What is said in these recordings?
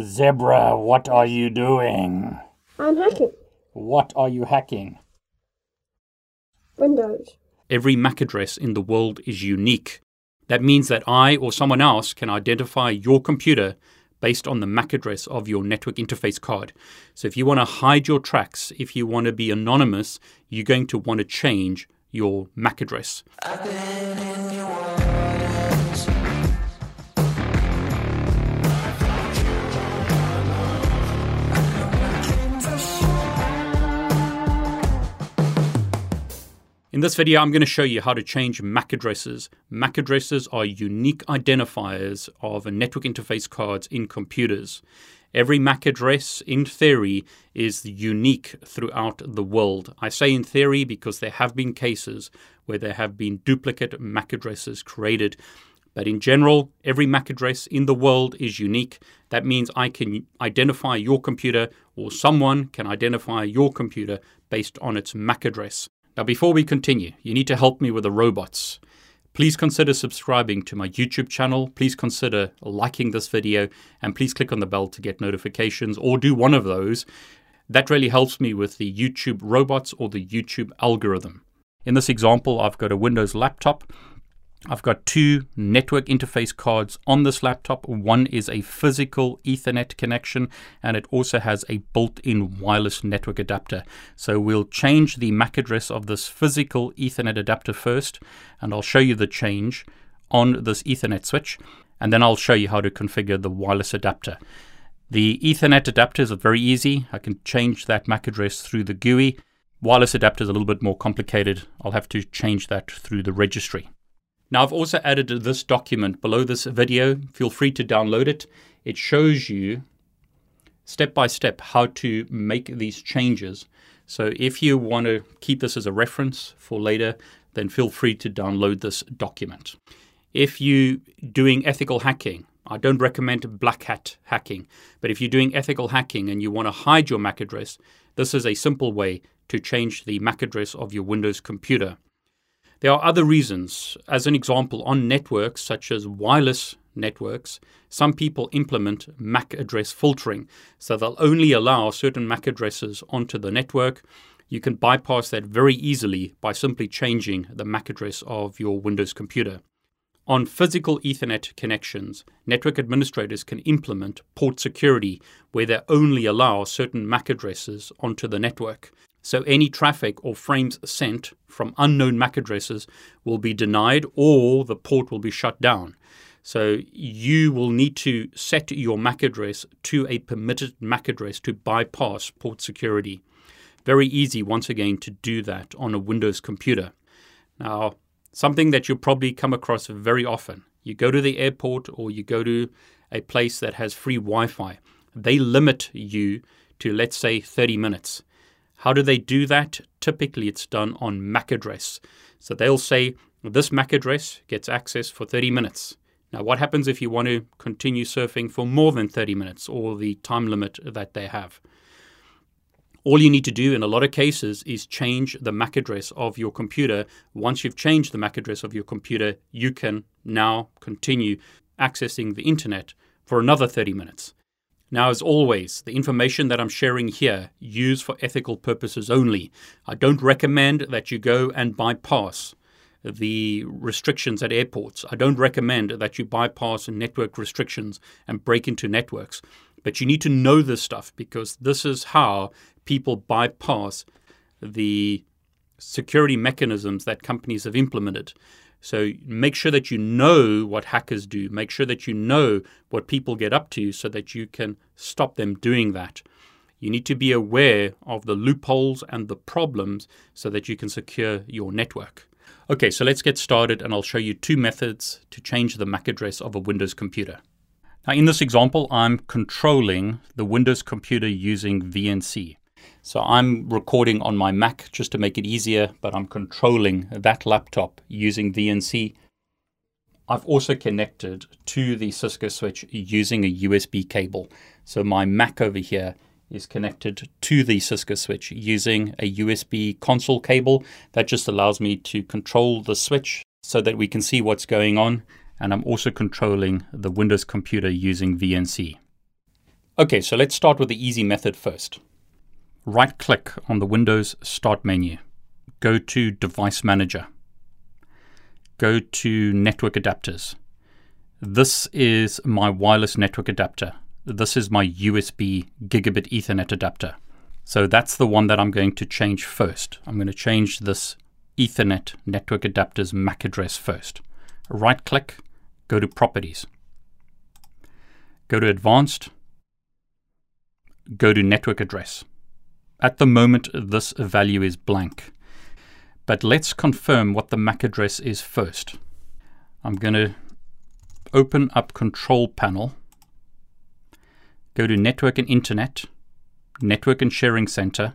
Zebra, what are you doing? I'm hacking. What are you hacking? Windows. Every MAC address in the world is unique. That means that I or someone else can identify your computer based on the MAC address of your network interface card. So if you want to hide your tracks, if you want to be anonymous, you're going to want to change your MAC address. In this video, I'm going to show you how to change MAC addresses. MAC addresses are unique identifiers of network interface cards in computers. Every MAC address, in theory, is unique throughout the world. I say in theory because there have been cases where there have been duplicate MAC addresses created. But in general, every MAC address in the world is unique. That means I can identify your computer or someone can identify your computer based on its MAC address. Now, before we continue, you need to help me with the robots. Please consider subscribing to my YouTube channel. Please consider liking this video and please click on the bell to get notifications or do one of those. That really helps me with the YouTube robots or the YouTube algorithm. In this example, I've got a Windows laptop I've got two network interface cards on this laptop. One is a physical Ethernet connection, and it also has a built in wireless network adapter. So we'll change the MAC address of this physical Ethernet adapter first, and I'll show you the change on this Ethernet switch, and then I'll show you how to configure the wireless adapter. The Ethernet adapter is very easy. I can change that MAC address through the GUI. Wireless adapter is a little bit more complicated. I'll have to change that through the registry. Now, I've also added this document below this video. Feel free to download it. It shows you step by step how to make these changes. So, if you want to keep this as a reference for later, then feel free to download this document. If you're doing ethical hacking, I don't recommend black hat hacking, but if you're doing ethical hacking and you want to hide your MAC address, this is a simple way to change the MAC address of your Windows computer. There are other reasons. As an example, on networks such as wireless networks, some people implement MAC address filtering. So they'll only allow certain MAC addresses onto the network. You can bypass that very easily by simply changing the MAC address of your Windows computer. On physical Ethernet connections, network administrators can implement port security where they only allow certain MAC addresses onto the network. So any traffic or frames sent from unknown MAC addresses will be denied or the port will be shut down. So you will need to set your MAC address to a permitted MAC address to bypass port security. Very easy, once again, to do that on a Windows computer. Now, something that you'll probably come across very often you go to the airport or you go to a place that has free Wi Fi, they limit you to, let's say, 30 minutes. How do they do that? Typically, it's done on MAC address. So they'll say this MAC address gets access for 30 minutes. Now, what happens if you want to continue surfing for more than 30 minutes or the time limit that they have? All you need to do in a lot of cases is change the MAC address of your computer. Once you've changed the MAC address of your computer, you can now continue accessing the internet for another 30 minutes. Now, as always, the information that I'm sharing here, use for ethical purposes only. I don't recommend that you go and bypass the restrictions at airports. I don't recommend that you bypass network restrictions and break into networks. But you need to know this stuff because this is how people bypass the security mechanisms that companies have implemented. So make sure that you know what hackers do. Make sure that you know what people get up to so that you can stop them doing that. You need to be aware of the loopholes and the problems so that you can secure your network. Okay, so let's get started and I'll show you two methods to change the MAC address of a Windows computer. Now, in this example, I'm controlling the Windows computer using VNC. So I'm recording on my Mac just to make it easier, but I'm controlling that laptop using VNC. I've also connected to the Cisco switch using a USB cable. So my Mac over here is connected to the Cisco switch using a USB console cable. That just allows me to control the switch so that we can see what's going on. And I'm also controlling the Windows computer using VNC. Okay, so let's start with the easy method first. Right click on the Windows Start menu. Go to Device Manager. Go to Network Adapters. This is my wireless network adapter. This is my USB gigabit Ethernet adapter. So that's the one that I'm going to change first. I'm going to change this Ethernet network adapter's MAC address first. Right click, go to Properties. Go to Advanced, go to Network Address. At the moment, this value is blank. But let's confirm what the MAC address is first. I'm going to open up Control Panel, go to Network and Internet, Network and Sharing Center,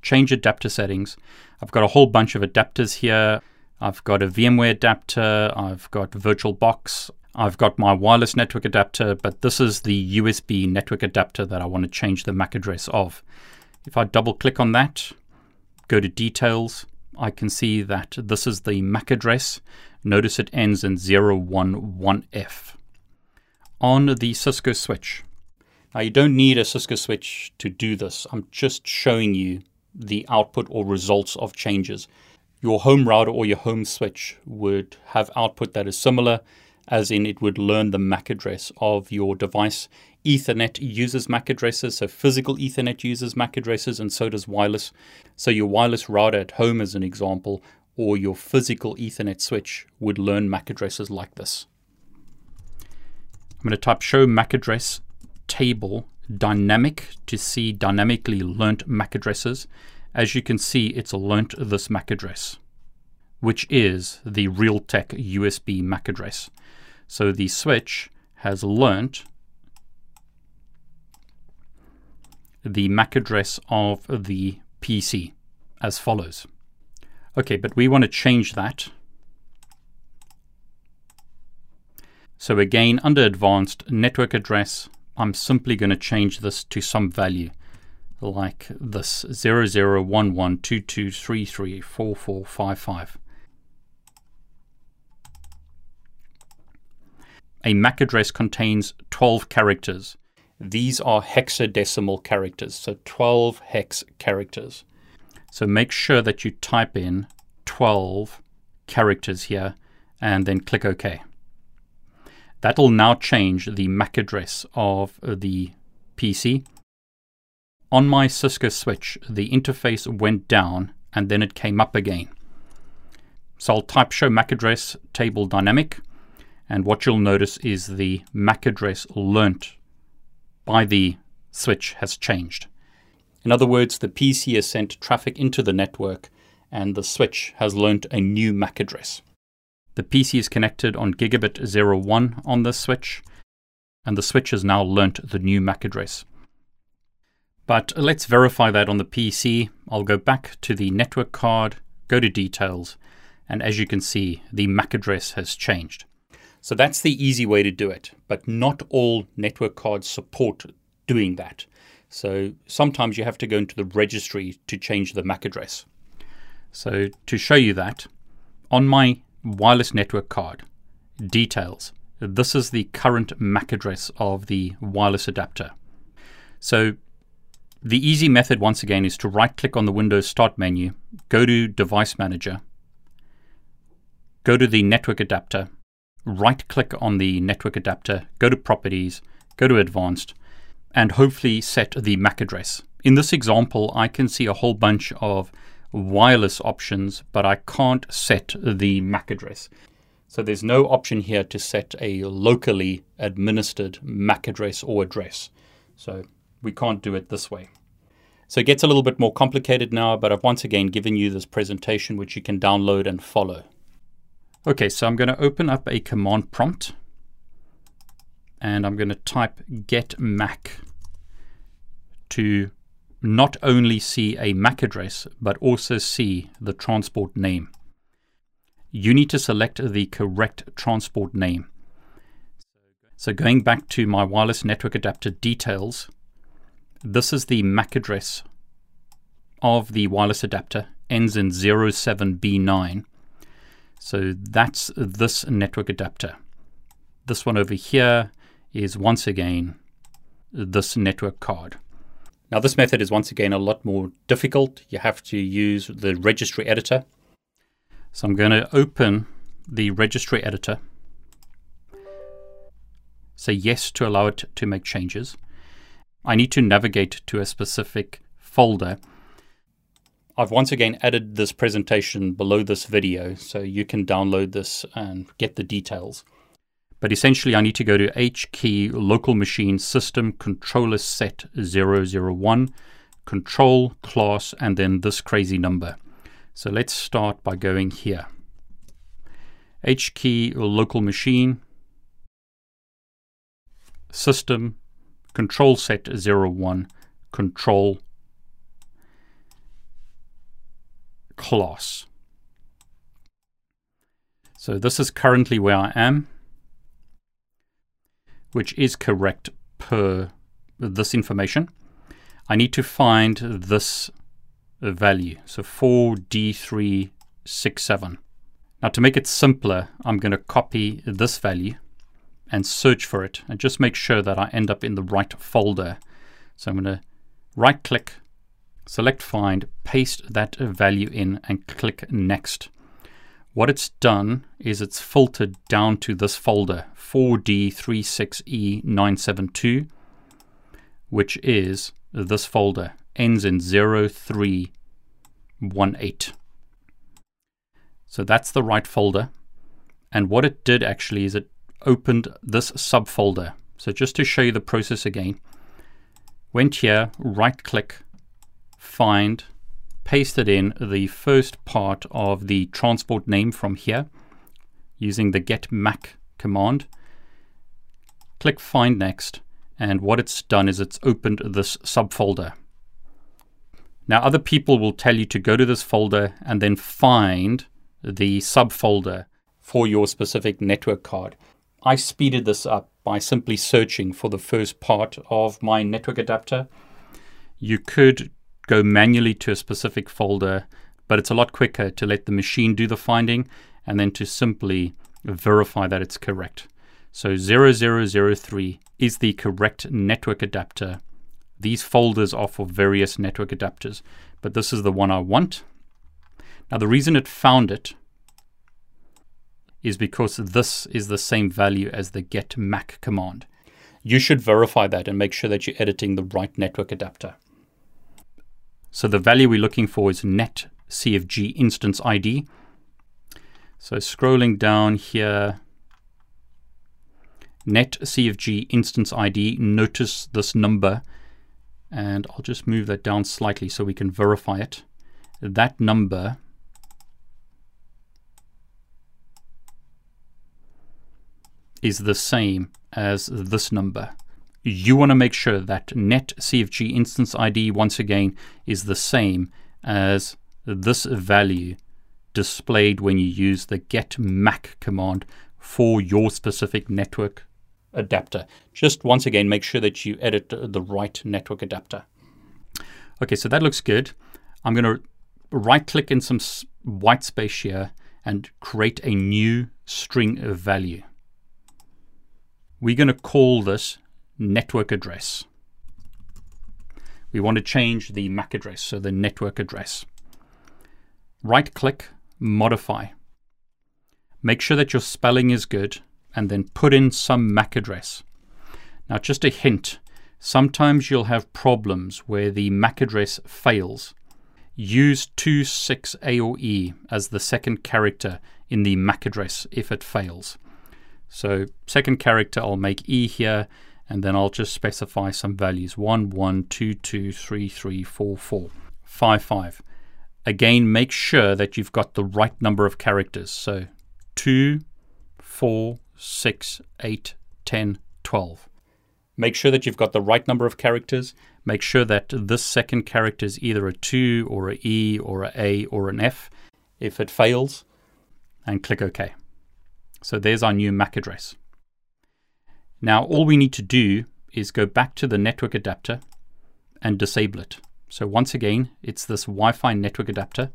change adapter settings. I've got a whole bunch of adapters here. I've got a VMware adapter, I've got VirtualBox, I've got my wireless network adapter, but this is the USB network adapter that I want to change the MAC address of. If I double click on that, go to details, I can see that this is the MAC address. Notice it ends in 011F. On the Cisco switch. Now you don't need a Cisco switch to do this. I'm just showing you the output or results of changes. Your home router or your home switch would have output that is similar, as in it would learn the MAC address of your device Ethernet uses MAC addresses, so physical Ethernet uses MAC addresses, and so does wireless. So your wireless router at home, as an example, or your physical Ethernet switch would learn MAC addresses like this. I'm going to type show MAC address table dynamic to see dynamically learnt MAC addresses. As you can see, it's learnt this MAC address, which is the Realtek USB MAC address. So the switch has learnt the MAC address of the PC as follows. Okay, but we want to change that. So again, under advanced network address, I'm simply going to change this to some value like this 001122334455. A MAC address contains 12 characters. These are hexadecimal characters, so 12 hex characters. So make sure that you type in 12 characters here and then click OK. That'll now change the MAC address of the PC. On my Cisco switch, the interface went down and then it came up again. So I'll type show MAC address table dynamic, and what you'll notice is the MAC address learnt by the switch has changed. In other words, the PC has sent traffic into the network and the switch has learnt a new MAC address. The PC is connected on gigabit 01 on this switch, and the switch has now learnt the new MAC address. But let's verify that on the PC. I'll go back to the network card, go to details, and as you can see, the MAC address has changed. So that's the easy way to do it, but not all network cards support doing that. So sometimes you have to go into the registry to change the MAC address. So to show you that, on my wireless network card, details, this is the current MAC address of the wireless adapter. So the easy method once again is to right click on the Windows Start menu, go to Device Manager, go to the network adapter, right click on the network adapter, go to Properties, go to Advanced, and hopefully set the MAC address. In this example, I can see a whole bunch of wireless options, but I can't set the MAC address. So there's no option here to set a locally administered MAC address or address. So we can't do it this way. So it gets a little bit more complicated now, but I've once again given you this presentation which you can download and follow. Okay, so I'm going to open up a command prompt and I'm going to type get MAC to not only see a MAC address, but also see the transport name. You need to select the correct transport name. So going back to my wireless network adapter details, this is the MAC address of the wireless adapter, ends in 07B9. So that's this network adapter. This one over here is once again this network card. Now, this method is once again a lot more difficult. You have to use the registry editor. So I'm going to open the registry editor, say yes to allow it to make changes. I need to navigate to a specific folder. I've once again added this presentation below this video so you can download this and get the details. But essentially, I need to go to H key local machine system controller set 001, control class, and then this crazy number. So let's start by going here. H key local machine system control set 01 control class. So this is currently where I am which is correct per this information, I need to find this value. So 4D367. Now to make it simpler, I'm going to copy this value and search for it and just make sure that I end up in the right folder. So I'm going to right click, select find, paste that value in and click next. What it's done is it's filtered down to this folder 4D36E972, which is this folder, ends in 0318. So that's the right folder. And what it did actually is it opened this subfolder. So just to show you the process again, went here, right click, find, pasted in the first part of the transport name from here using the get mac command. Click find next and what it's done is it's opened this subfolder. Now other people will tell you to go to this folder and then find the subfolder for your specific network card. I speeded this up by simply searching for the first part of my network adapter. You could go manually to a specific folder, but it's a lot quicker to let the machine do the finding and then to simply verify that it's correct. So 0003 is the correct network adapter. These folders are for various network adapters, but this is the one I want. Now, the reason it found it is because this is the same value as the get mac command. You should verify that and make sure that you're editing the right network adapter. So the value we're looking for is net CFG instance ID. So scrolling down here, net CFG instance ID, notice this number, and I'll just move that down slightly so we can verify it. That number is the same as this number you want to make sure that net CFG instance ID, once again, is the same as this value displayed when you use the get MAC command for your specific network adapter. Just once again, make sure that you edit the right network adapter. Okay, so that looks good. I'm going to right click in some white space here and create a new string value. We're going to call this network address. We want to change the MAC address, so the network address. Right click, modify. Make sure that your spelling is good and then put in some MAC address. Now, just a hint sometimes you'll have problems where the MAC address fails. Use 26 A or E as the second character in the MAC address if it fails. So, second character, I'll make E here and then I'll just specify some values 1, 1, 2, 2, 3, 3, 4, 4, 5, 5. Again, make sure that you've got the right number of characters. So 2, 4, 6, 8, 10, 12. Make sure that you've got the right number of characters. Make sure that this second character is either a 2 or a E or a A or an F. If it fails, and click OK. So there's our new MAC address. Now all we need to do is go back to the network adapter and disable it. So once again, it's this Wi-Fi network adapter.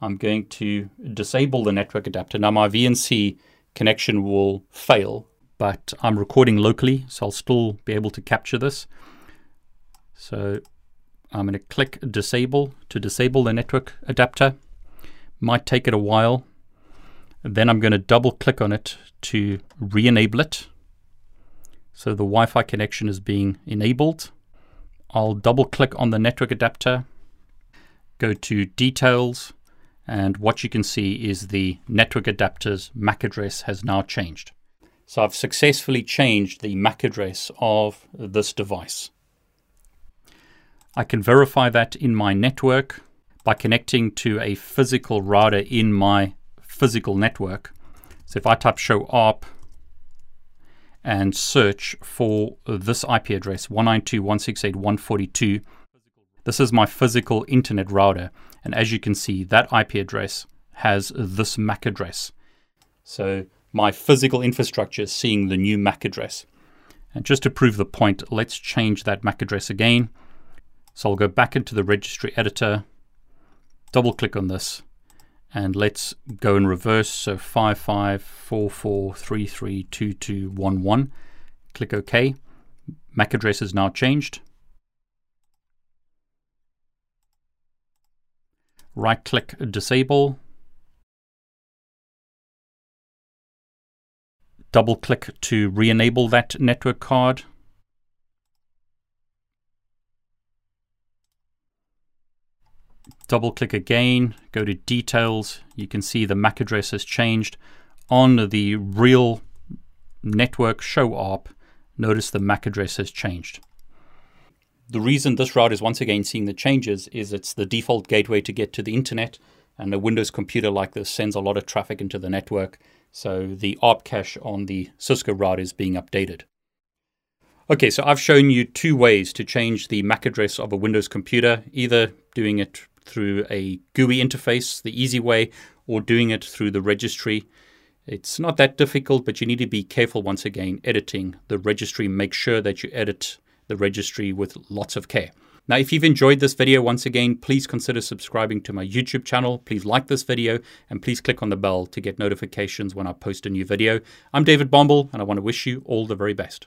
I'm going to disable the network adapter. Now my VNC connection will fail, but I'm recording locally, so I'll still be able to capture this. So I'm going to click disable to disable the network adapter. Might take it a while. Then I'm going to double click on it to re-enable it. So the Wi-Fi connection is being enabled. I'll double click on the network adapter, go to details, and what you can see is the network adapter's MAC address has now changed. So I've successfully changed the MAC address of this device. I can verify that in my network by connecting to a physical router in my physical network. So if I type show ARP and search for this IP address 192.168.142. This is my physical internet router, and as you can see, that IP address has this MAC address. So my physical infrastructure is seeing the new MAC address. And just to prove the point, let's change that MAC address again. So I'll go back into the registry editor, double click on this, and let's go in reverse. So 5544332211. Click OK. MAC address is now changed. Right click disable. Double click to re enable that network card. Double click again, go to details, you can see the MAC address has changed. On the real network show ARP, notice the MAC address has changed. The reason this route is once again seeing the changes is it's the default gateway to get to the internet, and a Windows computer like this sends a lot of traffic into the network, so the ARP cache on the Cisco route is being updated. Okay, so I've shown you two ways to change the MAC address of a Windows computer, either doing it through a GUI interface, the easy way, or doing it through the registry. It's not that difficult, but you need to be careful once again editing the registry. Make sure that you edit the registry with lots of care. Now, if you've enjoyed this video, once again, please consider subscribing to my YouTube channel. Please like this video and please click on the bell to get notifications when I post a new video. I'm David Bombal and I want to wish you all the very best.